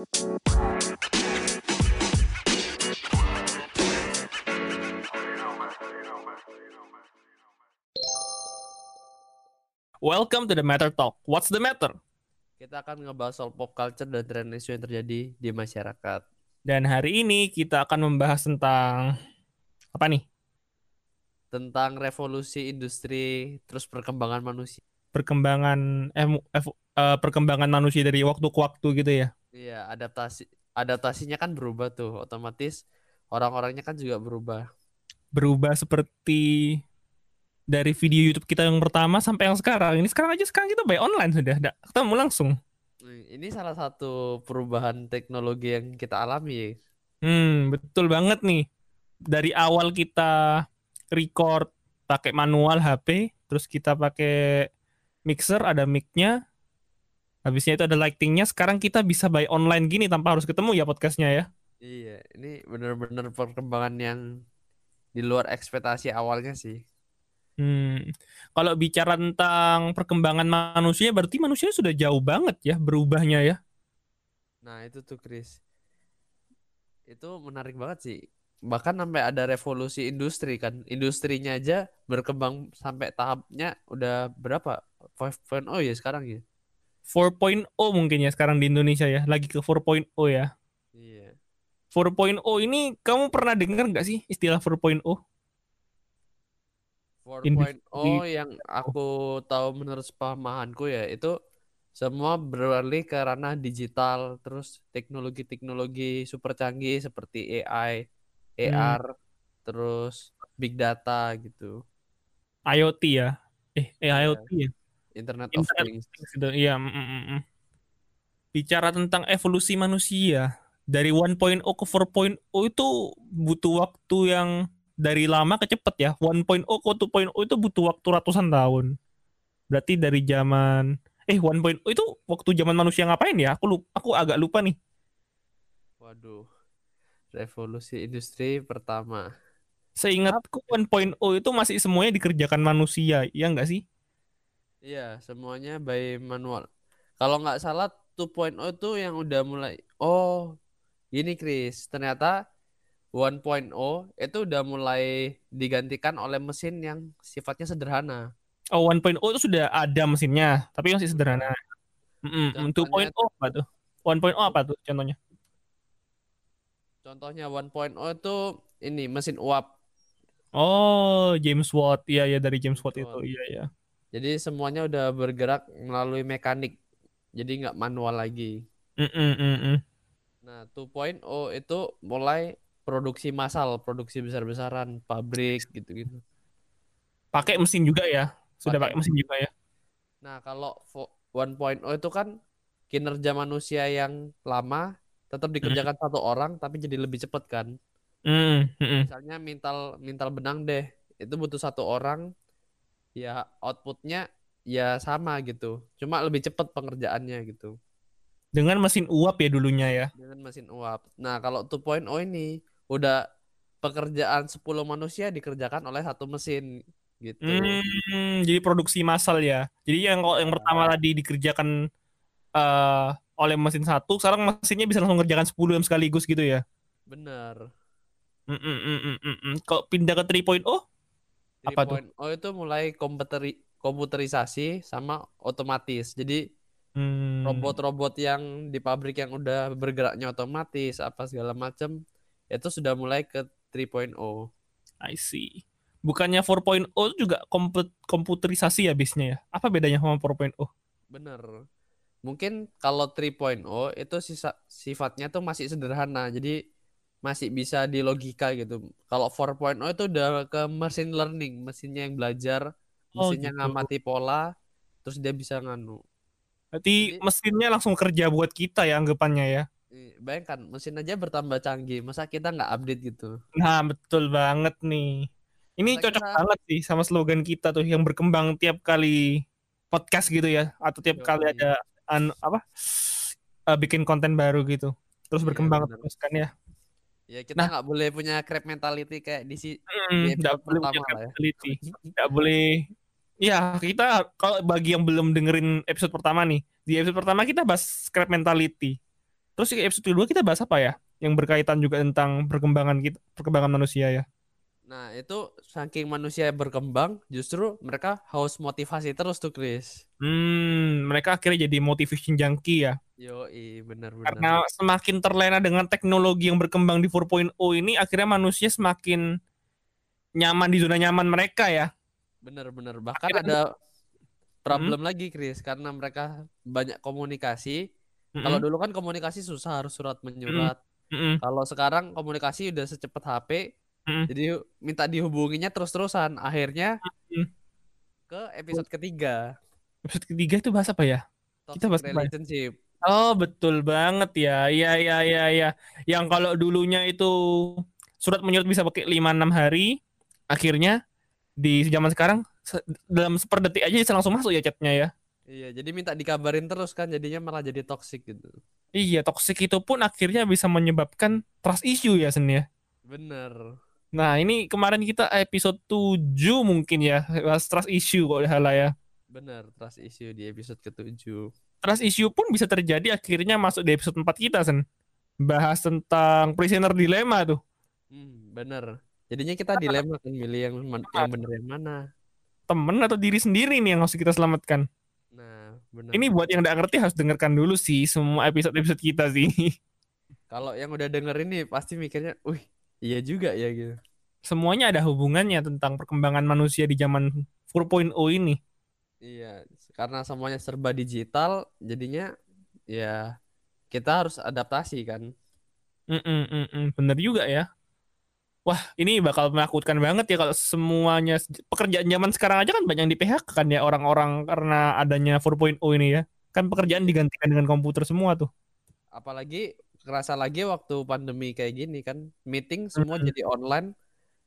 Welcome to the Matter Talk. What's the matter? Kita akan ngebahas soal pop culture dan tren isu yang terjadi di masyarakat. Dan hari ini kita akan membahas tentang apa nih? Tentang revolusi industri, terus perkembangan manusia. Perkembangan eh, eh, uh, perkembangan manusia dari waktu ke waktu gitu ya? Iya, adaptasi adaptasinya kan berubah tuh, otomatis orang-orangnya kan juga berubah. Berubah seperti dari video YouTube kita yang pertama sampai yang sekarang. Ini sekarang aja sekarang kita bayar online sudah, tidak ketemu langsung. Ini salah satu perubahan teknologi yang kita alami. Hmm, betul banget nih. Dari awal kita record pakai manual HP, terus kita pakai mixer, ada mic-nya. Habisnya itu ada lightingnya. Sekarang kita bisa buy online gini tanpa harus ketemu ya podcastnya ya. Iya, ini benar-benar perkembangan yang di luar ekspektasi awalnya sih. Hmm. Kalau bicara tentang perkembangan manusia, berarti manusia sudah jauh banget ya berubahnya ya. Nah itu tuh Chris, itu menarik banget sih. Bahkan sampai ada revolusi industri kan, industrinya aja berkembang sampai tahapnya udah berapa? 5.0 ya sekarang ya. 4.0 mungkin ya sekarang di Indonesia ya, lagi ke 4.0 ya. Iya. 4.0 ini kamu pernah dengar nggak sih istilah 4.0? 4.0 yang aku tahu menurut pemahamanku ya itu semua beralih ke ranah digital terus teknologi-teknologi super canggih seperti AI, AR, hmm. terus big data gitu. IoT ya. Eh, eh iya. IoT ya. Internet, Internet of Things. Gitu. Iya, mm, mm, mm. Bicara tentang evolusi manusia dari 1.0 ke 4.0 itu butuh waktu yang dari lama ke cepet ya. 1.0 ke 2.0 itu butuh waktu ratusan tahun. Berarti dari zaman eh 1.0 itu waktu zaman manusia ngapain ya? Aku lupa, aku agak lupa nih. Waduh. Revolusi industri pertama. Seingatku 1.0 itu masih semuanya dikerjakan manusia, ya enggak sih? Iya, semuanya by manual. Kalau nggak salah 2.0 itu yang udah mulai. Oh, gini Chris, ternyata 1.0 itu udah mulai digantikan oleh mesin yang sifatnya sederhana. Oh, 1.0 itu sudah ada mesinnya, tapi masih sederhana. Mm -mm. 2.0 apa tuh? 1.0 apa tuh contohnya? Contohnya 1.0 itu ini mesin uap. Oh, James Watt. Iya, ya dari James Watt itu. Iya, ya. Jadi semuanya udah bergerak melalui mekanik. Jadi nggak manual lagi. Mm -mm, mm -mm. Nah, 2.0 itu mulai produksi massal, produksi besar-besaran, pabrik gitu-gitu. Pakai mesin juga ya? Sudah pakai mesin juga ya? Nah, kalau 1.0 itu kan kinerja manusia yang lama tetap dikerjakan hmm. satu orang tapi jadi lebih cepat kan. Hmm. Hmm. Misalnya mintal mintal benang deh, itu butuh satu orang ya outputnya ya sama gitu. Cuma lebih cepat pengerjaannya gitu. Dengan mesin uap ya dulunya ya. Dengan mesin uap. Nah, kalau 2.0 ini udah pekerjaan 10 manusia dikerjakan oleh satu mesin gitu. Hmm, jadi produksi massal ya. Jadi yang yang pertama tadi dikerjakan uh, oleh mesin satu, sekarang mesinnya bisa langsung kerjakan 10 yang sekaligus gitu ya. Bener. Mm -mm -mm -mm. Kok pindah ke 3.0? Apa tuh? Oh itu mulai komputeri komputerisasi sama otomatis. Jadi hmm. robot-robot hmm. yang di pabrik yang udah bergeraknya otomatis apa segala macam itu sudah mulai ke 3.0. I see. Bukannya 4.0 juga komput komputerisasi ya bisnya ya? Apa bedanya sama 4.0? Bener. Mungkin kalau 3.0 itu sisa, sifatnya tuh masih sederhana. Jadi masih bisa di logika gitu. Kalau 4.0 itu udah ke machine learning, mesinnya yang belajar, oh, mesinnya gitu. ngamati pola, terus dia bisa nganu. Berarti Jadi, mesinnya langsung kerja buat kita ya anggapannya ya? Bayangkan mesin aja bertambah canggih, masa kita nggak update gitu? Nah betul banget nih. Ini masa cocok kita... banget sih sama slogan kita tuh yang berkembang tiap kali podcast gitu ya, atau tiap Yo, kali iya. ada an apa uh, bikin konten baru gitu, terus iya, berkembang terus kan ya. Ya kita nah. nggak nah, boleh punya crab mentality kayak di si hmm, nggak boleh punya crab ya. mentality, nggak boleh. Ya kita kalau bagi yang belum dengerin episode pertama nih, di episode pertama kita bahas crab mentality Terus di episode kedua kita bahas apa ya? Yang berkaitan juga tentang perkembangan kita, perkembangan manusia ya. Nah, itu saking manusia berkembang, justru mereka haus motivasi terus tuh, Chris. Hmm, mereka akhirnya jadi motivation junkie ya. Yo, benar benar. Karena semakin terlena dengan teknologi yang berkembang di 4.0 ini, akhirnya manusia semakin nyaman di zona nyaman mereka ya. Bener-bener. Bahkan akhirnya, ada problem hmm? lagi, Chris, karena mereka banyak komunikasi. Hmm. Kalau dulu kan komunikasi susah, harus surat menyurat. Hmm. Kalau sekarang komunikasi udah secepat HP, Mm. Jadi minta dihubunginya terus-terusan. Akhirnya mm. ke episode ketiga. Episode ketiga itu bahas apa ya? Toxic Kita bahas ya? relationship. Apa? Oh betul banget ya. Iya iya iya iya. Yang kalau dulunya itu surat menyurat bisa pakai 5 6 hari, akhirnya di zaman sekarang dalam seperdetik aja bisa langsung masuk ya chatnya ya. Iya, jadi minta dikabarin terus kan jadinya malah jadi toxic gitu. Iya, toxic itu pun akhirnya bisa menyebabkan trust issue ya Sen ya. Bener. Nah, ini kemarin kita episode 7 mungkin ya, trust issue kok salah ya. Benar, trust issue di episode ke-7. Trust issue pun bisa terjadi akhirnya masuk di episode 4 kita, Sen. Bahas tentang prisoner dilema tuh. Hmm, bener. Jadinya kita dilema kan milih yang yang bener yang mana. Temen atau diri sendiri nih yang harus kita selamatkan. Nah, benar. Ini buat yang nggak ngerti harus dengarkan dulu sih semua episode-episode kita sih. Kalau yang udah denger ini pasti mikirnya, "Wih, Iya juga ya gitu. Semuanya ada hubungannya tentang perkembangan manusia di zaman 4.0 ini. Iya, karena semuanya serba digital, jadinya ya kita harus adaptasi kan. Mm -mm, mm -mm. Bener juga ya. Wah, ini bakal menakutkan banget ya kalau semuanya pekerjaan zaman sekarang aja kan banyak yang di PHK kan ya orang-orang karena adanya 4.0 ini ya. Kan pekerjaan digantikan dengan komputer semua tuh. Apalagi kerasa lagi waktu pandemi kayak gini kan meeting semua mm -hmm. jadi online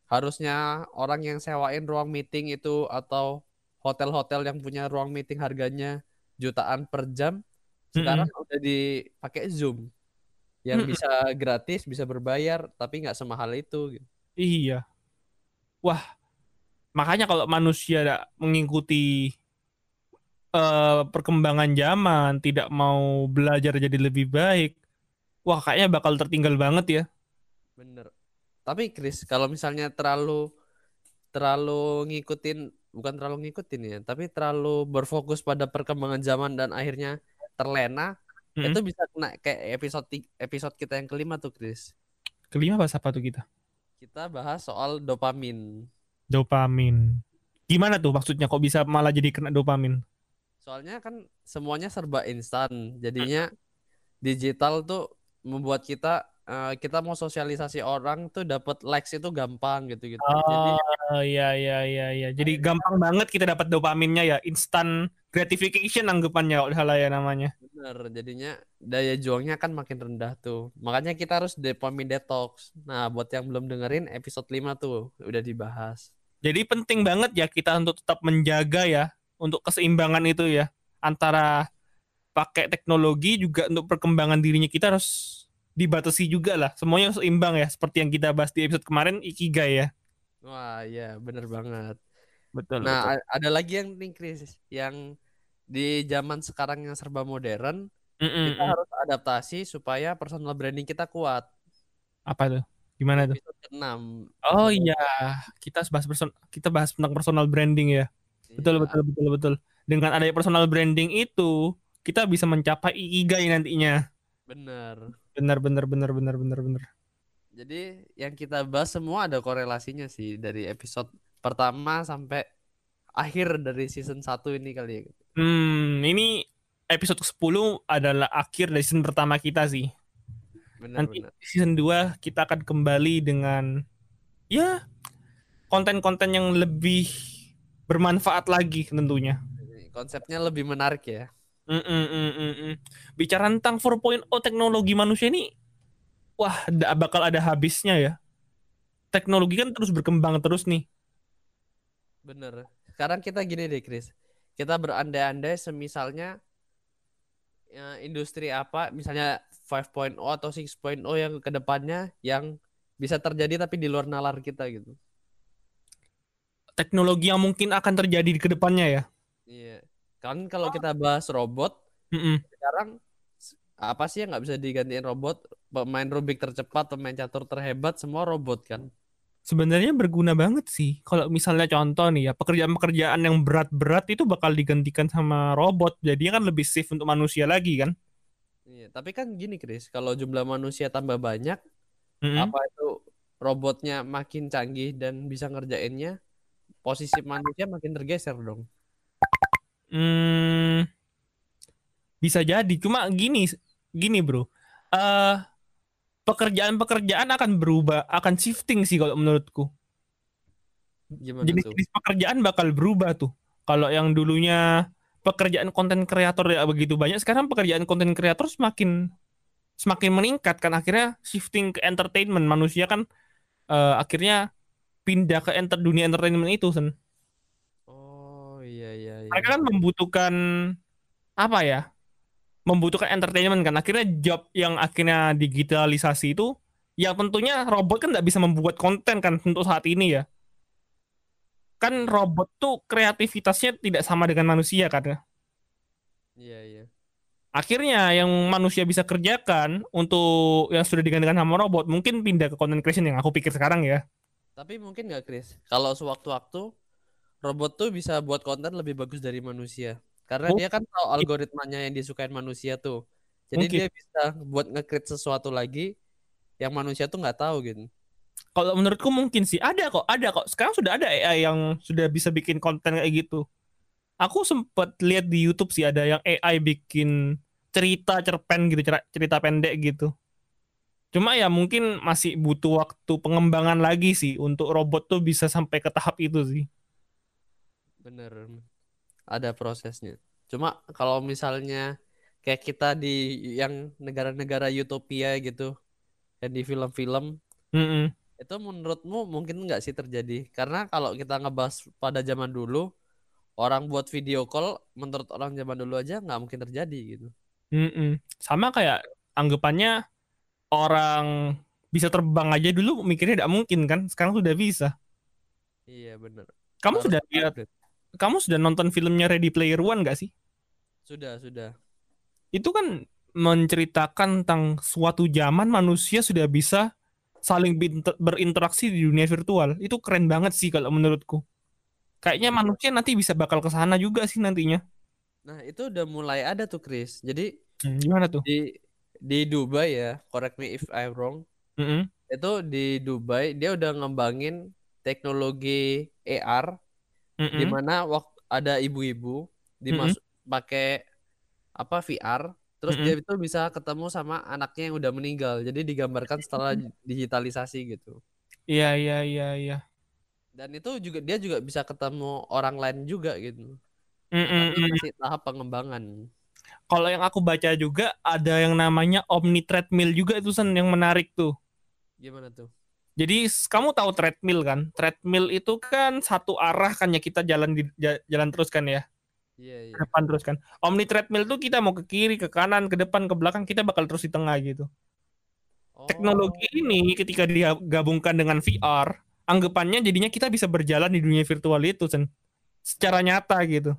harusnya orang yang sewain ruang meeting itu atau hotel-hotel yang punya ruang meeting harganya jutaan per jam sekarang mm -hmm. udah dipakai zoom yang mm -hmm. bisa gratis bisa berbayar tapi nggak semahal itu gitu. iya wah makanya kalau manusia mengikuti uh, perkembangan zaman tidak mau belajar jadi lebih baik wah kayaknya bakal tertinggal banget ya. Bener. Tapi Chris, kalau misalnya terlalu terlalu ngikutin bukan terlalu ngikutin ya, tapi terlalu berfokus pada perkembangan zaman dan akhirnya terlena, hmm. itu bisa kena kayak episode episode kita yang kelima tuh, Chris. Kelima bahas apa tuh kita? Kita bahas soal dopamin. Dopamin. Gimana tuh maksudnya kok bisa malah jadi kena dopamin? Soalnya kan semuanya serba instan, jadinya digital tuh membuat kita uh, kita mau sosialisasi orang tuh dapat likes itu gampang gitu gitu. Oh Jadi, iya iya iya iya. Jadi gampang banget kita dapat dopaminnya ya, instant gratification anggapannya salah ya namanya. Bener, jadinya daya juangnya kan makin rendah tuh. Makanya kita harus dopamin detox. Nah, buat yang belum dengerin episode 5 tuh udah dibahas. Jadi penting banget ya kita untuk tetap menjaga ya untuk keseimbangan itu ya antara pakai teknologi juga untuk perkembangan dirinya kita harus dibatasi juga lah. Semuanya harus seimbang ya, seperti yang kita bahas di episode kemarin ikigai ya. Wah, iya, bener banget. Betul. Nah, betul. ada lagi yang nih Chris, yang di zaman sekarang yang serba modern, mm -mm. kita harus adaptasi supaya personal branding kita kuat. Apa tuh? Gimana tuh? Episode 6. Oh iya, kita bahas person kita bahas tentang personal branding ya. Iya. Betul betul betul betul. Dengan adanya personal branding itu, kita bisa mencapai ikigai nantinya. Bener. Bener bener bener bener bener bener. Jadi yang kita bahas semua ada korelasinya sih dari episode pertama sampai akhir dari season 1 ini kali ya. Hmm, ini episode ke-10 adalah akhir dari season pertama kita sih. Bener, Nanti bener. season 2 kita akan kembali dengan ya konten-konten yang lebih bermanfaat lagi tentunya. Konsepnya lebih menarik ya. Mm -mm, mm -mm. Bicara tentang 4.0 teknologi manusia ini, wah bakal ada habisnya ya. Teknologi kan terus berkembang terus nih. Bener. Sekarang kita gini deh, Chris. Kita berandai-andai semisalnya ya, industri apa, misalnya 5.0 atau 6.0 yang ke depannya yang bisa terjadi tapi di luar nalar kita gitu. Teknologi yang mungkin akan terjadi di ke depannya ya. Iya. Kan kalau kita bahas robot, mm -mm. sekarang apa sih yang nggak bisa digantiin robot? Pemain Rubik tercepat, pemain catur terhebat, semua robot kan? Sebenarnya berguna banget sih. Kalau misalnya contoh nih ya, pekerjaan-pekerjaan yang berat-berat itu bakal digantikan sama robot. Jadinya kan lebih safe untuk manusia lagi kan? Iya, tapi kan gini Chris, kalau jumlah manusia tambah banyak, Mm-mm. apa itu robotnya makin canggih dan bisa ngerjainnya, posisi manusia makin tergeser dong. Hmm, bisa jadi. Cuma gini, gini bro. Eh, pekerjaan-pekerjaan akan berubah, akan shifting sih kalau menurutku. Gimana tuh? Jenis-jenis pekerjaan bakal berubah tuh. Kalau yang dulunya pekerjaan konten kreator ya begitu banyak, sekarang pekerjaan konten kreator semakin semakin meningkat kan akhirnya shifting ke entertainment. Manusia kan eh, akhirnya pindah ke enter dunia entertainment itu, Sen. Oh iya iya iya. Mereka kan membutuhkan apa ya? Membutuhkan entertainment kan. Akhirnya job yang akhirnya digitalisasi itu yang tentunya robot kan nggak bisa membuat konten kan untuk saat ini ya. Kan robot tuh kreativitasnya tidak sama dengan manusia kan. ya. Iya iya. Akhirnya yang manusia bisa kerjakan untuk yang sudah digantikan sama robot mungkin pindah ke content creation yang aku pikir sekarang ya. Tapi mungkin nggak Chris, kalau sewaktu-waktu robot tuh bisa buat konten lebih bagus dari manusia. Karena Oh, dia kan tahu algoritmanya yang disukain manusia tuh. Jadi Mungkin. dia bisa buat nge-create sesuatu lagi yang manusia tuh nggak tahu gitu. Kalau menurutku mungkin sih ada kok, ada kok. Sekarang sudah ada AI yang sudah bisa bikin konten kayak gitu. Aku sempat lihat di YouTube sih ada yang AI bikin cerita cerpen gitu, cer- cerita pendek gitu. Cuma ya mungkin masih butuh waktu pengembangan lagi sih untuk robot tuh bisa sampai ke tahap itu sih. Bener. Ada prosesnya. Cuma kalau misalnya kayak kita di yang negara-negara utopia gitu, yang di film-film, Mm-mm. itu menurutmu mungkin nggak sih terjadi? Karena kalau kita ngebahas pada zaman dulu, orang buat video call, menurut orang zaman dulu aja nggak mungkin terjadi gitu. Mm-mm. Sama kayak anggapannya orang bisa terbang aja dulu mikirnya tidak mungkin kan, sekarang sudah bisa. Iya bener. Kamu Harus sudah lihat, upgrade. Kamu sudah nonton filmnya Ready Player One gak sih? Sudah, sudah. itu kan menceritakan tentang suatu zaman manusia sudah bisa saling berinteraksi di dunia virtual. Itu keren banget sih kalau menurutku. Kayaknya manusia nanti bisa bakal ke sana juga sih nantinya. Nah, itu udah mulai ada tuh, Chris. Jadi Hmm, gimana tuh? di di Dubai ya, correct me if I'm wrong. Mm-mm. Itu di Dubai dia udah ngembangin teknologi AR Mm-mm. di mana waktu ada ibu-ibu dimasuk pakai apa VR, terus Mm-mm. dia itu bisa ketemu sama anaknya yang udah meninggal. Jadi digambarkan setelah digitalisasi gitu. Iya iya iya iya. Dan itu juga dia juga bisa ketemu orang lain juga gitu. Mm-mm, Tapi mm. masih tahap pengembangan. Kalau yang aku baca juga ada yang namanya Omni Treadmill juga itu Sen yang menarik tuh. Gimana tuh? Jadi kamu tahu treadmill kan? Treadmill itu kan satu arah kan ya kita jalan di ja- jalan terus kan ya. Iya, iya. depan terus kan. Omni treadmill tuh kita mau ke kiri, ke kanan, ke depan, ke belakang, kita bakal terus di tengah gitu. Oh, Teknologi ini ketika digabungkan dengan VR, anggapannya jadinya kita bisa berjalan di dunia virtual itu, Sen. Secara nyata gitu.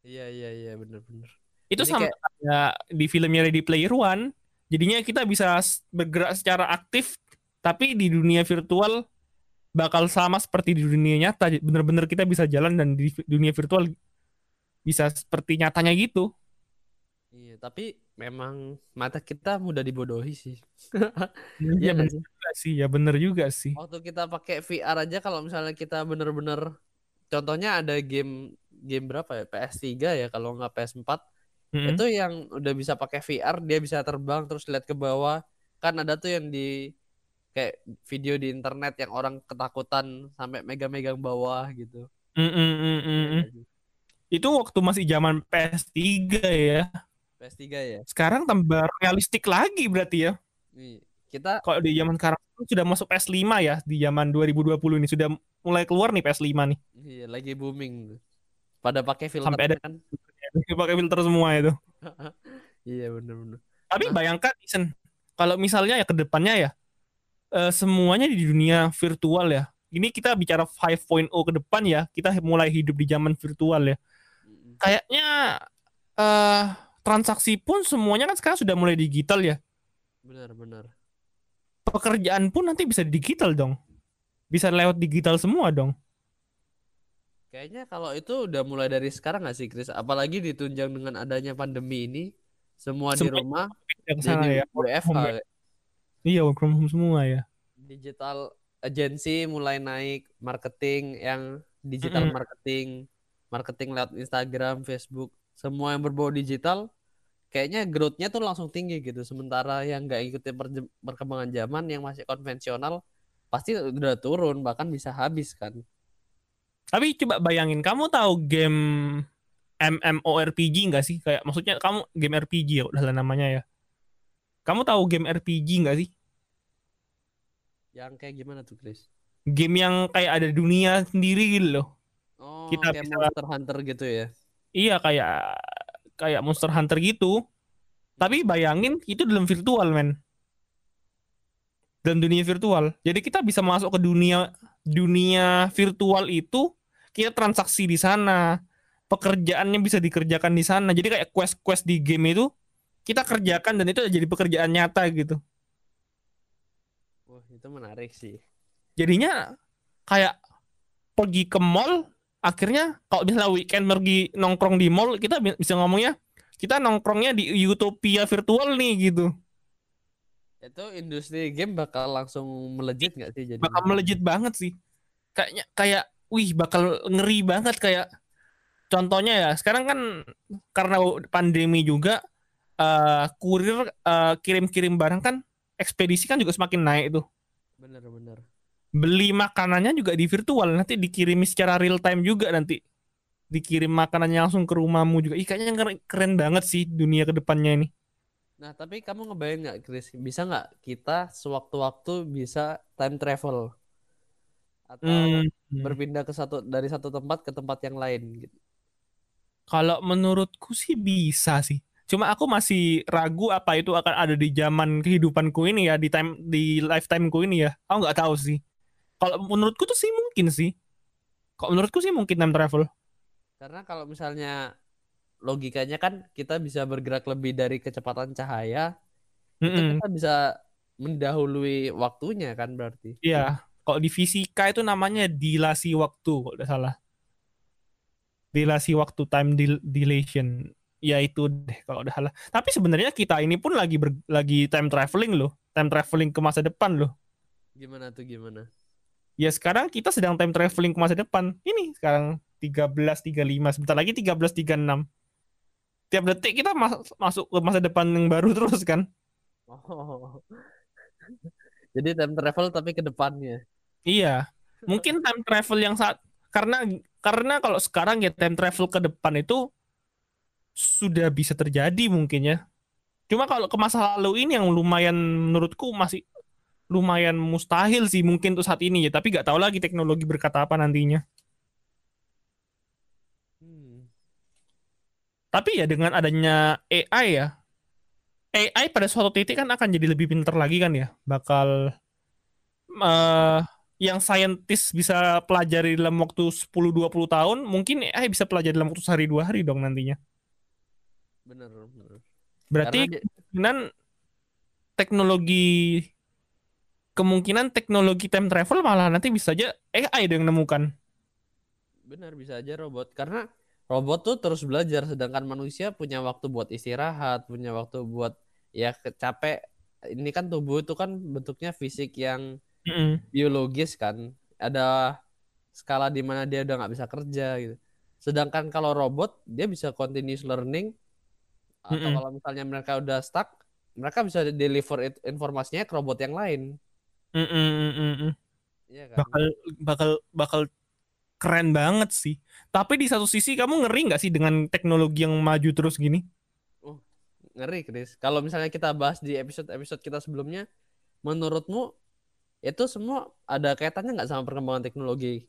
Iya, iya, iya, bener-bener. Itu Jadi sama kayak- kayak di filmnya Ready Player One, jadinya kita bisa bergerak secara aktif, tapi di dunia virtual bakal sama seperti di dunia nyata. Bener-bener kita bisa jalan dan di dunia virtual bisa seperti nyatanya gitu. Iya, tapi memang mata kita mudah dibodohi sih. Iya Iya bener juga sih, ya bener juga sih. Waktu kita pakai VR aja kalau misalnya kita bener-bener contohnya ada game game berapa ya? PS3 ya kalau nggak PS4 Mm-mm. itu yang udah bisa pakai VR dia bisa terbang terus lihat ke bawah kan ada tuh yang di kayak video di internet yang orang ketakutan sampai megang-megang bawah gitu. Mm, mm, mm, mm, mm. Itu waktu masih zaman PS3 ya. PS3 ya. Sekarang tambah realistik lagi berarti ya. Kita Kalau di zaman sekarang sudah masuk PS5 ya di zaman 2020 ini sudah mulai keluar nih PS5 nih. iya, lagi booming. Pada pakai filter Sampai ada- kan. Pakai filter semua itu. Iya bener-bener. Tapi Nah. bayangkan Isen, kalau misalnya ya ke depannya ya eh, semuanya di dunia virtual ya. Ini kita bicara 5.0 ke depan ya, kita mulai hidup di zaman virtual ya. Kayaknya eh transaksi pun semuanya kan sekarang sudah mulai digital ya. Benar, benar. Pekerjaan pun nanti bisa digital dong. Bisa lewat digital semua dong. Kayaknya kalau itu udah mulai dari sekarang gak sih, Chris? Apalagi ditunjang dengan adanya pandemi ini, semua, di Semua rumah yang sana jadi ya. WFH. Iya, work from home semua ya. Digital agency mulai naik, marketing yang digital Mm-mm. marketing, marketing lewat Instagram, Facebook, semua yang berbau digital, kayaknya growth-nya tuh langsung tinggi gitu. Sementara yang nggak ikutin perkembangan zaman, yang masih konvensional, pasti udah turun, bahkan bisa habis kan. Tapi coba bayangin, kamu tahu game MMORPG nggak sih? Kayak maksudnya kamu game RPG ya udah namanya ya. Kamu tahu game RPG nggak sih? Yang kayak gimana tuh, Chris? Game yang kayak ada dunia sendiri gitu loh. Oh, Kita kayak bisa- Monster Hunter gitu ya. Iya kayak kayak Monster Hunter gitu. Tapi bayangin itu dalam virtual men. Dalam dunia virtual. Jadi kita bisa masuk ke dunia dunia virtual itu kita transaksi di sana. Pekerjaannya bisa dikerjakan di sana. Jadi kayak quest-quest di game itu kita kerjakan dan itu jadi pekerjaan nyata gitu. Wah, itu menarik sih. Jadinya kayak pergi ke mall akhirnya kalau misalnya weekend pergi nongkrong di mall kita bi- bisa ngomongnya kita nongkrongnya di utopia virtual nih gitu Itu industri game bakal langsung melejit nggak sih jadi? bakal melejit banget sih kayaknya kayak wih bakal ngeri banget kayak contohnya ya sekarang kan karena pandemi juga eh, kurir eh, kirim-kirim barang kan ekspedisi kan juga semakin naik tuh Bener-bener. beli makanannya juga di virtual nanti dikirimi secara real time juga nanti dikirim makanannya langsung ke rumahmu juga Ih, kayaknya keren, keren banget sih dunia ke depannya ini Nah, tapi kamu ngebayang nggak, Chris? Bisa nggak kita sewaktu-waktu bisa time travel? Atau Hmm, berpindah ke satu dari satu tempat ke tempat yang lain gitu. kalau menurutku sih bisa sih cuma aku masih ragu apa itu akan ada di zaman kehidupanku ini ya di time di lifetimeku ini ya aku nggak tahu sih kalau menurutku tuh sih mungkin sih kalau menurutku sih mungkin time travel Karena kalau misalnya logikanya kan kita bisa bergerak lebih dari kecepatan cahaya, itu Mm-mm. kita bisa mendahului waktunya kan berarti. Iya, kalau di fisika itu namanya dilasi waktu, kalau tidak salah. Dilasi waktu time dil- dilation. Ya itu deh kalau udah salah. Tapi sebenarnya kita ini pun lagi ber- lagi time traveling loh, time traveling ke masa depan loh. Gimana tuh gimana? Ya sekarang kita sedang time traveling ke masa depan. Ini sekarang 13.35, sebentar lagi 13.36. Tiap detik kita mas- masuk ke masa depan yang baru terus kan? Oh. Jadi time travel tapi ke depannya. Iya, mungkin time travel yang saat karena karena kalau sekarang ya time travel ke depan itu sudah bisa terjadi mungkin ya. Cuma kalau ke masa lalu ini yang lumayan menurutku masih lumayan mustahil sih mungkin untuk saat ini ya. Tapi nggak tahu lagi teknologi berkata apa nantinya. Hmm. Tapi ya dengan adanya AI ya, AI pada suatu titik kan akan jadi lebih pintar lagi kan ya, bakal eh yang saintis bisa pelajari dalam waktu 10-20 tahun, mungkin AI bisa pelajari dalam waktu sehari dua hari dong nantinya. Bener, bener. Berarti Karena kemungkinan teknologi kemungkinan teknologi time travel malah nanti bisa aja AI yang nemukan. Benar bisa aja robot karena robot tuh terus belajar sedangkan manusia punya waktu buat istirahat, punya waktu buat ya capek. Ini kan tubuh itu kan bentuknya fisik yang Mm-mm. biologis kan. Ada skala di mana dia udah nggak bisa kerja gitu. Sedangkan kalau robot dia bisa continuous learning atau Mm-mm. kalau misalnya mereka udah stuck, mereka bisa deliver it- informasinya ke robot yang lain. Mm-mm, mm-mm, mm. Iya kan? bakal bakal bakal keren banget sih. Tapi di satu sisi kamu ngeri nggak sih dengan teknologi yang maju terus gini? Ngeri, Chris. Kalau misalnya kita bahas di episode-episode kita sebelumnya, menurutmu itu semua ada kaitannya nggak sama perkembangan teknologi?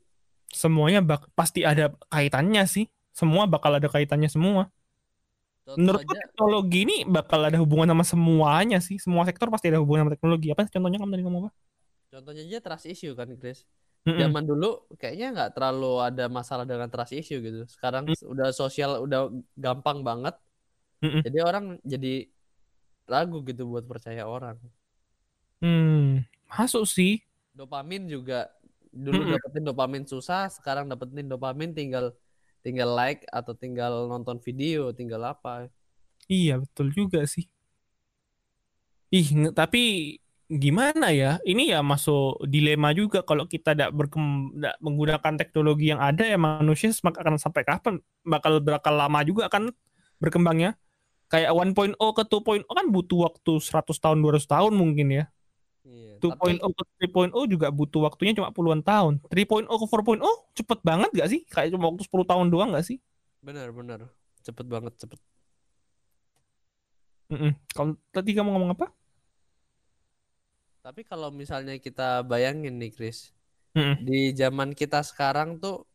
Semuanya bak pasti ada kaitannya sih. Semua bakal ada kaitannya semua. Menurutku aja, teknologi ini bakal ada hubungan sama semuanya sih. Semua sektor pasti ada hubungan sama teknologi. Apa contohnya kamu tadi ngomong apa? contohnya aja trust issue kan, Chris. Mm-mm. Zaman dulu kayaknya nggak terlalu ada masalah dengan trust issue gitu. Sekarang Hmm. udah sosial udah gampang banget. Mm-mm. Jadi orang jadi ragu gitu buat percaya orang. Hmm, masuk sih. Dopamin juga dulu Mm-mm. dapetin dopamin susah, sekarang dapetin dopamin tinggal tinggal like atau tinggal nonton video, tinggal apa. Iya, betul juga sih. Ih, tapi gimana ya? Ini ya masuk dilema juga kalau kita tidak berkem menggunakan teknologi yang ada ya manusia akan sampai kapan? Bakal bakal lama juga kan berkembangnya. Kayak 1.0 ke 2.0 kan butuh waktu 100 tahun 200 tahun mungkin ya. Iya, 2.0 tapi ke 3.0 juga butuh waktunya cuma puluhan tahun. 3.0 ke 4.0 cepet banget gak sih? Kayak cuma waktu 10 tahun doang gak sih? benar-benar cepet banget cepet. Mm-mm. Kalau tadi kamu ngomong apa? Tapi kalau misalnya kita bayangin nih, Chris, Mm-mm. di zaman kita sekarang tuh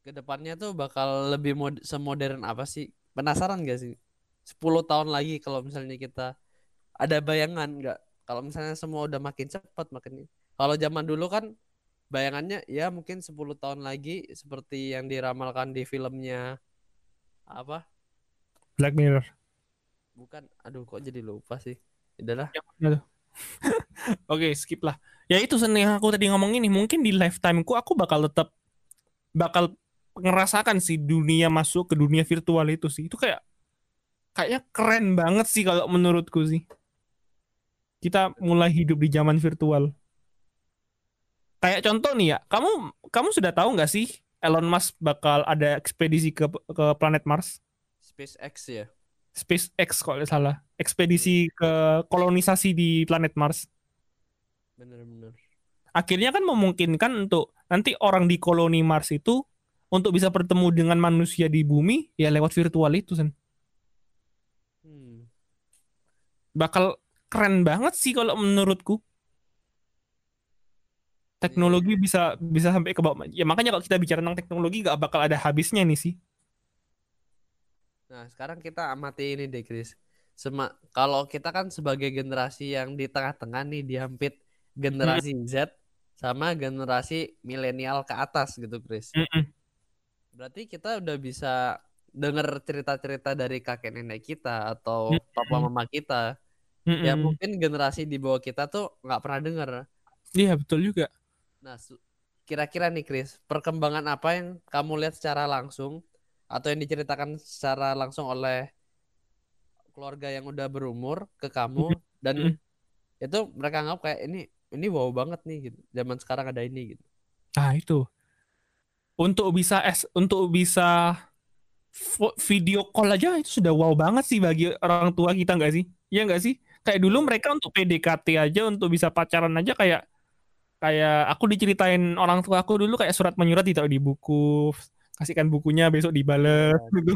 ke depannya tuh bakal lebih mod semodern apa sih? Penasaran gak sih? 10 tahun lagi kalau misalnya kita ada bayangan nggak? Kalau misalnya semua udah makin cepat makin kalau zaman dulu kan bayangannya ya mungkin 10 tahun lagi seperti yang diramalkan di filmnya apa? Black Mirror. Bukan, aduh kok jadi lupa sih. Udahlah. Tuh? Oke, skip lah. Ya itu sen yang aku tadi ngomong ini, mungkin di lifetimeku aku bakal tetap bakal ngerasakan sih dunia masuk ke dunia virtual itu sih. Itu kayak kayaknya keren banget sih kalau menurutku sih. Kita mulai hidup di zaman virtual. Kayak contoh nih ya, kamu kamu sudah tahu nggak sih Elon Musk bakal ada ekspedisi ke ke planet Mars? SpaceX ya. SpaceX kalau nggak salah. Ekspedisi ke kolonisasi di planet Mars. Bener-bener. akhirnya kan memungkinkan untuk nanti orang di koloni Mars itu untuk bisa bertemu dengan manusia di bumi ya lewat virtual itu Sen. Hmm. Bakal keren banget sih kalau menurutku. Teknologi bisa bisa sampai ke bawah. Ya makanya kalau kita bicara tentang teknologi gak bakal ada habisnya nih sih. Nah, sekarang kita amati ini deh, Chris. Sema kalau kita kan sebagai generasi yang di tengah-tengah nih dihampit generasi Z sama generasi milenial ke atas gitu, Chris. Mm-mm. Berarti kita udah bisa denger cerita-cerita dari kakek nenek kita atau Mm-mm. papa mama kita. Ya Mm-mm. mungkin generasi di bawah kita tuh nggak pernah denger. Iya betul juga. Nah, kira-kira nih, Chris, perkembangan apa yang kamu lihat secara langsung atau yang diceritakan secara langsung oleh keluarga yang udah berumur ke kamu dan itu mereka anggap kayak ini ini wow banget nih gitu. Zaman sekarang ada ini gitu. Nah itu untuk bisa es untuk bisa video call aja itu sudah wow banget sih bagi orang tua kita nggak sih? Iya nggak sih? Kayak dulu mereka untuk PDKT aja untuk bisa pacaran aja kayak kayak aku diceritain orang tua aku dulu kayak surat menyurat ditaruh di buku, kasihkan bukunya besok dibales gitu.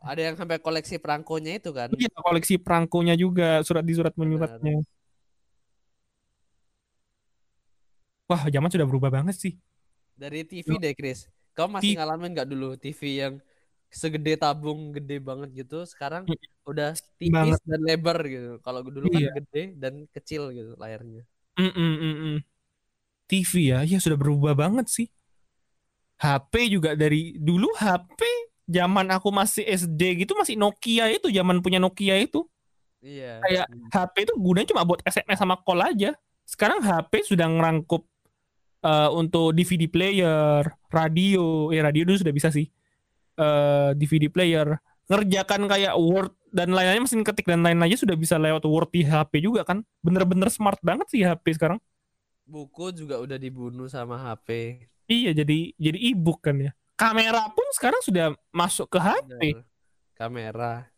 Ada yang sampai koleksi perangkonya itu kan. Iya koleksi perangkonya juga surat di surat menyuratnya. Wah zaman sudah berubah banget sih. Dari TV deh, Chris. Kamu masih ngalamin nggak dulu TV yang segede tabung, gede banget gitu. Sekarang Mm, udah tipis banget. dan lebar gitu. Kalau dulu kan Iya. gede dan kecil gitu layarnya. Mm, mm, mm, mm. TV ya, ya sudah berubah banget sih. HP juga dari dulu HP zaman aku masih SD gitu masih Nokia itu zaman punya Nokia itu. Iya. Kayak HP itu gunanya cuma buat SMS sama call aja. Sekarang HP sudah ngerangkup eh, untuk DVD player, radio, ya radio dulu sudah bisa sih. Eh, DVD player, ngerjakan kayak Word dan lain-lainnya mesin ketik dan lain aja sudah bisa lewat Word di HP juga kan. Bener-bener smart banget sih HP sekarang. Buku juga udah dibunuh sama HP. Iya jadi jadi e-book kan ya. Kamera pun sekarang sudah masuk ke HP. Kamera.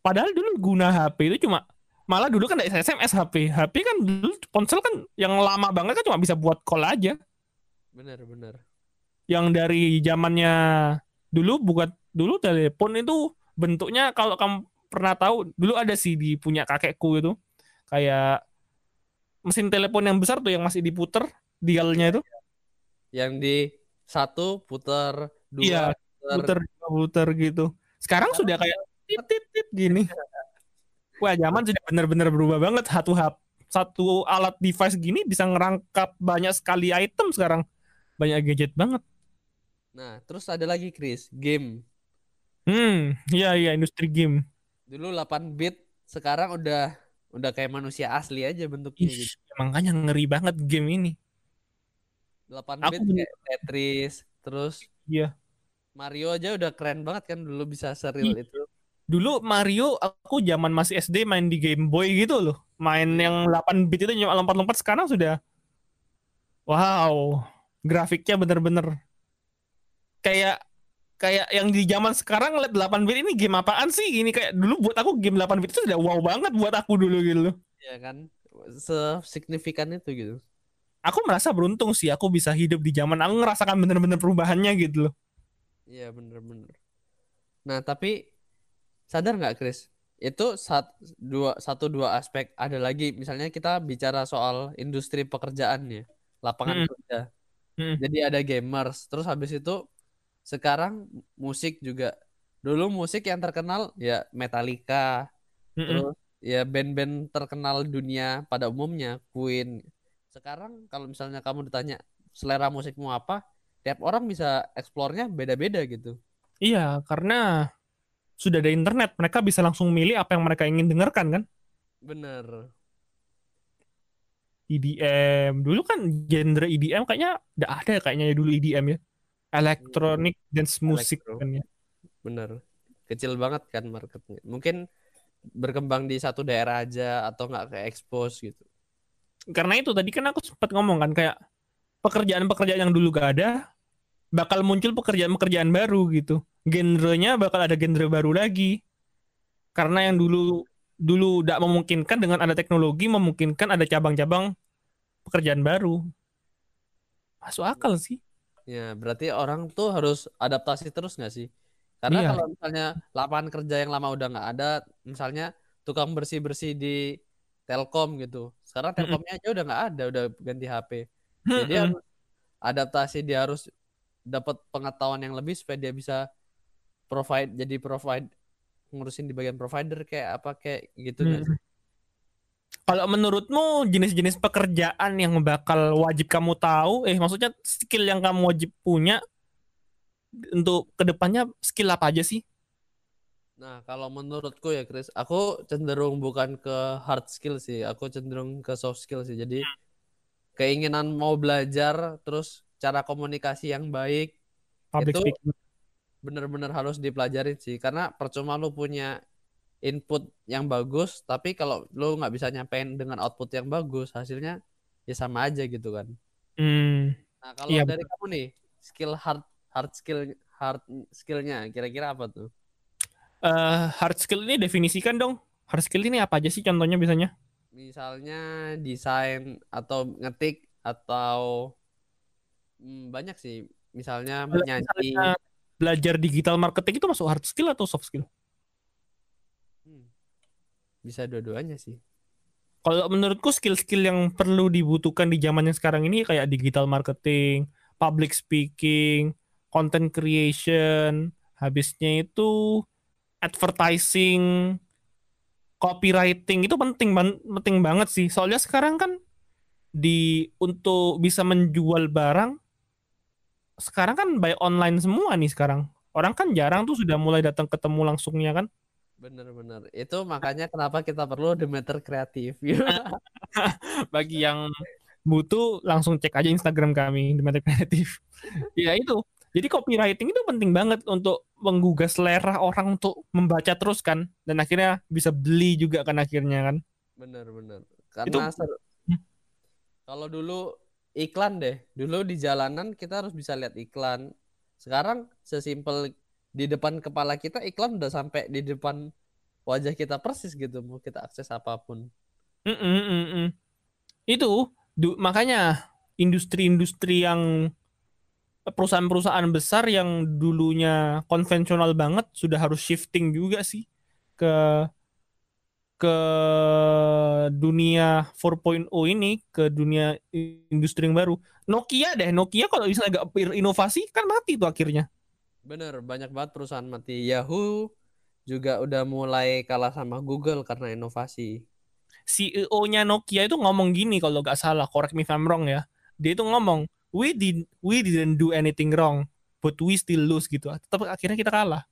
Padahal dulu guna HP itu cuma malah dulu kan ada SMS HP. HP kan dulu ponsel kan yang lama banget kan cuma bisa buat call aja. Bener bener. Yang dari zamannya dulu bukan dulu telepon itu bentuknya kalau kamu pernah tahu dulu ada sih di punya kakekku itu kayak mesin telepon yang besar tuh yang masih diputer dialnya itu. Yang di satu putar, dua Iya, putar. puter puter gitu. Sekarang sudah kayak tit tit tit gini. Wah, zaman sudah benar-benar berubah banget. Satu hap, satu alat device gini bisa ngerangkap banyak sekali item sekarang. Banyak gadget banget. Nah, terus ada lagi Chris, game. Hmm, iya iya industri game. Dulu 8 bit, sekarang udah udah kayak manusia asli aja bentuknya Ih, gitu. makanya ngeri banget game ini. 8 Aku bit kayak Tetris, terus iya. Mario aja udah keren banget kan dulu bisa Ih, seril itu. dulu Mario aku zaman masih SD main di Game Boy gitu loh. Main yang 8 bit itu cuma lompat-lompat sekarang sudah wow. Grafiknya bener-bener kayak kayak yang di zaman sekarang liat 8 bit ini game apaan sih? Ini kayak dulu buat aku game 8 bit itu udah wow banget buat aku dulu gitu loh. Iya kan? Sesignifikan itu gitu. Aku merasa beruntung sih aku bisa hidup di zaman aku ngerasakan bener-bener perubahannya gitu loh. Iya bener-bener. Nah tapi sadar nggak Chris? Itu sat, dua, satu dua aspek. Ada lagi misalnya kita bicara soal industri pekerjaan ya, lapangan Mm-mm. kerja. Mm-mm. Jadi ada gamers. Terus habis itu sekarang musik juga. Dulu musik yang terkenal ya Metallica, Mm-mm. terus ya band-band terkenal dunia pada umumnya Queen. Sekarang kalau misalnya kamu ditanya selera musikmu apa, tiap orang bisa eksplornya beda-beda gitu. Iya, karena sudah ada internet, mereka bisa langsung milih apa yang mereka ingin dengarkan kan. Bener. EDM dulu kan genre EDM kayaknya udah ada kayaknya ya dulu EDM ya. Electronic dance music Elektro. kan ya. Bener. Kecil banget kan marketnya. Mungkin berkembang di satu daerah aja atau nggak ke expose gitu. Karena itu tadi kan aku sempat ngomong kan kayak pekerjaan-pekerjaan yang dulu gak ada bakal muncul pekerjaan-pekerjaan baru gitu. Genrenya bakal ada genre baru lagi. Karena yang dulu dulu tidak memungkinkan dengan ada teknologi memungkinkan ada cabang-cabang pekerjaan baru. Masuk akal sih. Ya, berarti orang tuh harus adaptasi terus nggak sih? Karena Iya. kalau misalnya lapangan kerja yang lama udah nggak ada, misalnya tukang bersih-bersih di Telkom gitu. Sekarang. Telkomnya aja udah nggak ada, udah ganti HP. Jadi harus adaptasi dia harus dapat pengetahuan yang lebih supaya dia bisa provide jadi provide ngurusin di bagian provider kayak apa kayak gitu nggak sih? Mm. Kalau menurutmu jenis-jenis pekerjaan yang bakal wajib kamu tahu, eh maksudnya skill yang kamu wajib punya untuk ke depannya skill apa aja sih? Nah, kalau menurutku ya Chris, aku cenderung bukan ke hard skill sih, aku cenderung ke soft skill sih. Jadi keinginan mau belajar, terus cara komunikasi yang baik, Public Itu- bener-bener harus dipelajarin sih. Karena percuma lu punya input yang bagus, tapi kalau lu nggak bisa nyampein dengan output yang bagus, hasilnya ya sama aja gitu kan. Hmm, Nah, kalau Iya, dari kamu nih, skill hard hard skill hard skillnya kira-kira apa tuh? eh, hard skill ini definisikan dong. Hard skill ini apa aja sih contohnya biasanya? Misalnya desain atau ngetik atau hmm, banyak sih. Misalnya menyanyi. misalnya belajar digital marketing itu masuk hard skill atau soft skill? Bisa dua-duanya sih. Kalau menurutku skill-skill yang perlu dibutuhkan di zaman yang sekarang ini kayak digital marketing, public speaking, content creation, habisnya itu advertising, copywriting itu penting penting banget sih. Soalnya sekarang kan di untuk bisa menjual barang sekarang kan by online semua nih sekarang. Orang kan jarang tuh sudah mulai datang ketemu langsungnya kan. Bener-bener. Itu makanya kenapa kita perlu Demeter kreatif. bagi yang butuh langsung cek aja Instagram kami Mata Kreatif. ya itu. Jadi copywriting itu penting banget untuk menggugah selera orang untuk membaca terus kan dan akhirnya bisa beli juga kan akhirnya kan. Bener-bener. Karena Itu- ser- kalau dulu iklan deh. Dulu di jalanan kita harus bisa lihat iklan. Sekarang sesimpel di depan kepala kita iklan udah sampai di depan wajah kita persis gitu. Mau kita akses apa pun. Mm-mm, mm-mm. Itu du- makanya industri-industri yang perusahaan-perusahaan besar yang dulunya konvensional banget sudah harus shifting juga sih ke ke dunia 4.0 ini ke dunia industri yang baru. Nokia deh, Nokia kalau misalnya nggak berinovasi kan mati tuh akhirnya. Bener, banyak banget perusahaan mati. Yahoo juga udah mulai kalah sama Google karena inovasi. CEO-nya Nokia itu ngomong gini kalau nggak salah, correct me if I'm wrong ya. Dia itu ngomong, we did we didn't do anything wrong, but we still lose gitu. Tetap akhirnya kita kalah.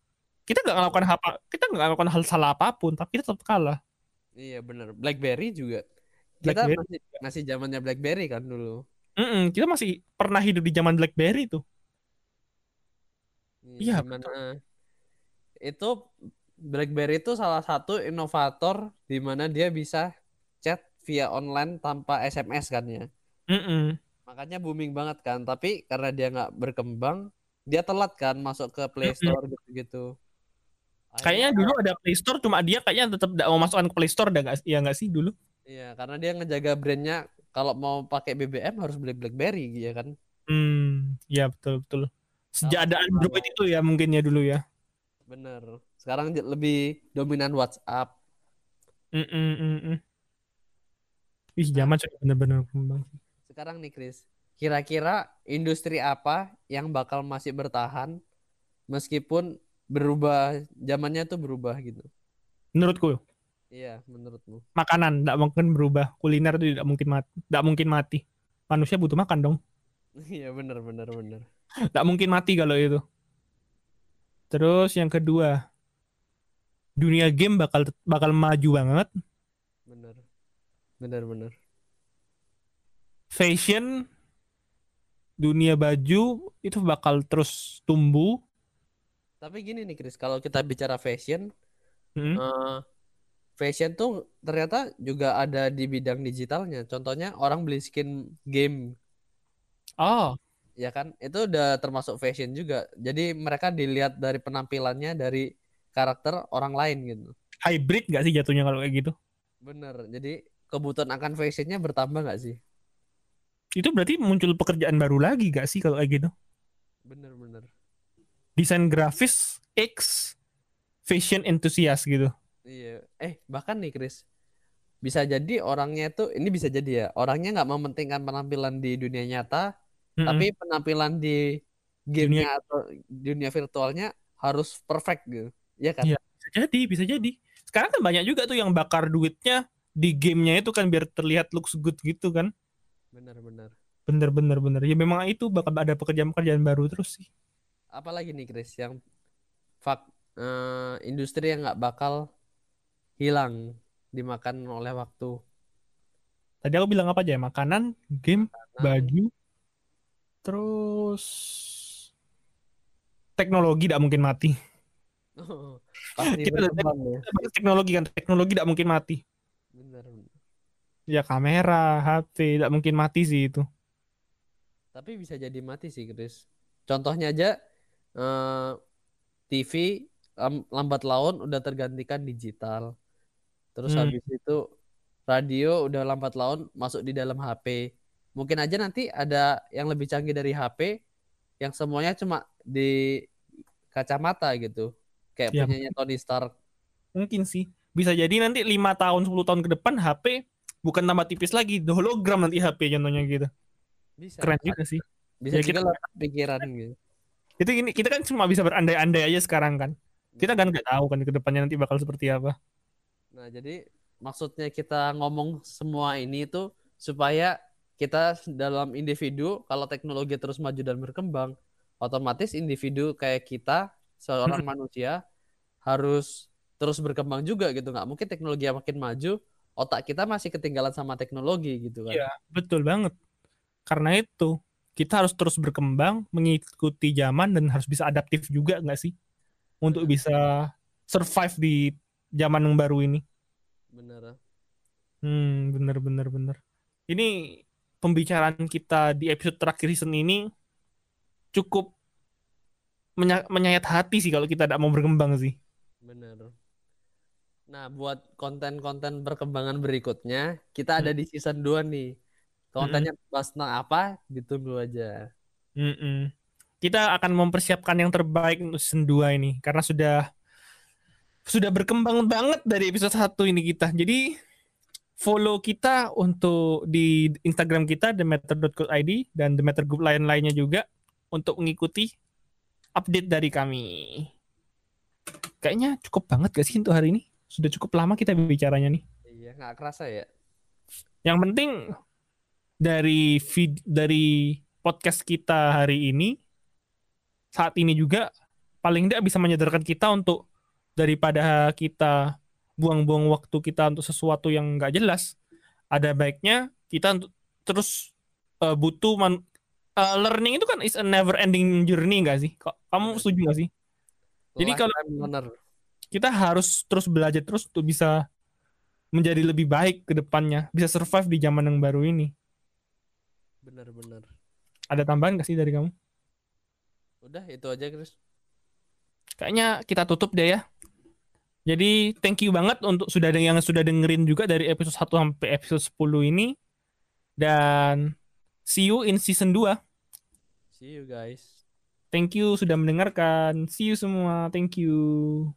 Kita nggak melakukan apa, kita nggak melakukan hal salah apa pun, tapi kita tetap kalah. Iya bener. BlackBerry juga. Kita BlackBerry. masih masih zamannya BlackBerry kan dulu. Mm-mm, kita masih pernah hidup di zaman BlackBerry tuh. Iya, Di mana itu BlackBerry itu salah satu inovator di mana dia bisa chat via online tanpa SMS kan ya. Mm-mm. Makanya booming banget kan. Tapi karena dia nggak berkembang, dia telat kan masuk ke Play. Store gitu-gitu. Kayaknya dulu ada Play Store, cuma dia kayaknya tetap mau masukkan ke Play Store, dah? Ya nggak sih dulu? Iya, karena dia ngejaga brandnya kalau mau pakai BBM harus beli BlackBerry ya kan. Hmm, ya betul betul. Sejak ada Android itu ya mungkin ya dulu ya. Bener. Sekarang lebih dominan WhatsApp. Mm-mm, mm-mm. Ih, zaman sudah benar-benar berkembang. Sekarang nih Chris, kira-kira industri apa yang bakal masih bertahan meskipun berubah zamannya tuh berubah gitu. Menurutku, Iya, menurutmu. makanan tidak mungkin berubah. Kuliner itu tidak mungkin mati. Tidak mungkin mati. Manusia butuh makan dong. Iya, bener bener bener. Tidak mungkin mati kalau itu. Terus yang kedua, dunia game bakal bakal maju banget. Bener. Bener bener. Fashion, dunia baju itu bakal terus tumbuh. Tapi gini nih Chris, kalau kita bicara fashion, Mm. eh, fashion tuh ternyata juga ada di bidang digitalnya. Contohnya orang beli skin game Oh, ya kan? Itu udah termasuk fashion juga. Jadi mereka dilihat dari penampilannya dari karakter orang lain gitu. Hybrid nggak sih jatuhnya kalau kayak gitu? bener. Jadi kebutuhan akan fashionnya bertambah nggak sih? Itu berarti muncul pekerjaan baru lagi nggak sih kalau kayak gitu? bener bener. Desain grafis X fashion enthusiast gitu. iya. Eh bahkan nih Chris. Bisa jadi orangnya tuh ini bisa jadi ya orangnya nggak mementingkan penampilan di dunia nyata Mm-mm. tapi penampilan di gamenya atau dunia virtualnya harus perfect gitu ya kan Iya. bisa jadi, bisa jadi. Sekarang kan banyak juga tuh yang bakar duitnya di gamenya itu kan biar terlihat looks good gitu kan. Bener bener bener. Ya memang itu bakal ada pekerjaan-pekerjaan baru terus sih. apalagi nih Chris yang fak eh, industri yang nggak bakal hilang dimakan oleh waktu Tadi aku bilang apa aja ya? Makanan, game, Nah, baju, terus teknologi tidak mungkin mati. pasti Kita udah- ya Teknologi kan, teknologi tidak mungkin mati. bener bener. Ya kamera, HP, tidak mungkin mati sih itu. tapi bisa jadi mati sih Chris contohnya aja eh, TV lam- lambat laun udah tergantikan digital terus Hmm. habis itu radio udah lambat laun masuk di dalam HP mungkin aja nanti ada yang lebih canggih dari HP yang semuanya cuma di kacamata gitu kayak Ya. punyanya Tony Stark Mungkin sih. Bisa jadi nanti lima tahun, 10 tahun ke depan HP bukan tambah tipis lagi, hologram nanti HP contohnya gitu. bisa Keren juga sih. bisa Ya, juga kita- lewat pikiran gitu Itu ini kita kan cuma bisa berandai-andai aja sekarang kan. Kita kan nggak tahu kan ke depannya nanti bakal seperti apa. Nah, jadi maksudnya kita ngomong semua ini itu supaya kita dalam individu kalau teknologi terus maju dan berkembang, otomatis individu kayak kita seorang manusia harus terus berkembang juga gitu. Nggak mungkin teknologi yang makin maju, otak kita masih ketinggalan sama teknologi gitu kan. Iya. Betul banget. Karena itu kita harus terus berkembang, mengikuti zaman dan harus bisa adaptif juga nggak sih? Untuk bisa survive di zaman yang baru ini. Bener. Hmm, bener bener bener. Ini pembicaraan kita di episode terakhir season ini cukup menya- menyayat hati sih kalau kita tidak mau berkembang sih. Bener. Nah, buat konten-konten perkembangan berikutnya, kita ada di season 2 nih. Kontennya bahas tentang apa? Ditunggu aja. Mm-mm. Kita akan mempersiapkan yang terbaik untuk season 2 ini karena sudah sudah berkembang banget dari episode 1 ini kita. Jadi follow kita untuk di Instagram kita themeter.co.id dan the Meter Group lain-lainnya juga untuk mengikuti update dari kami. Kayaknya cukup banget gak sih untuk hari ini? Sudah cukup lama kita bicaranya nih. Iya, nggak kerasa ya. Yang penting dari vid dari podcast kita hari ini saat ini juga paling tidak bisa menyadarkan kita untuk daripada kita buang-buang waktu kita untuk sesuatu yang nggak jelas ada baiknya kita untuk terus uh, butuh man, uh, learning itu kan is a never ending journey nggak sih? Kamu setuju nggak sih. jadi kalau kita harus terus belajar terus untuk bisa menjadi lebih baik ke depannya bisa survive di zaman yang baru ini. Benar-benar ada tambahan gak sih dari kamu? Udah itu aja Chris. Kayaknya kita tutup deh ya jadi thank you banget untuk sudah yang sudah dengerin juga dari episode 1 sampai episode 10 ini. Dan see you in season 2 see you guys. Thank you sudah mendengarkan. See you semua. Thank you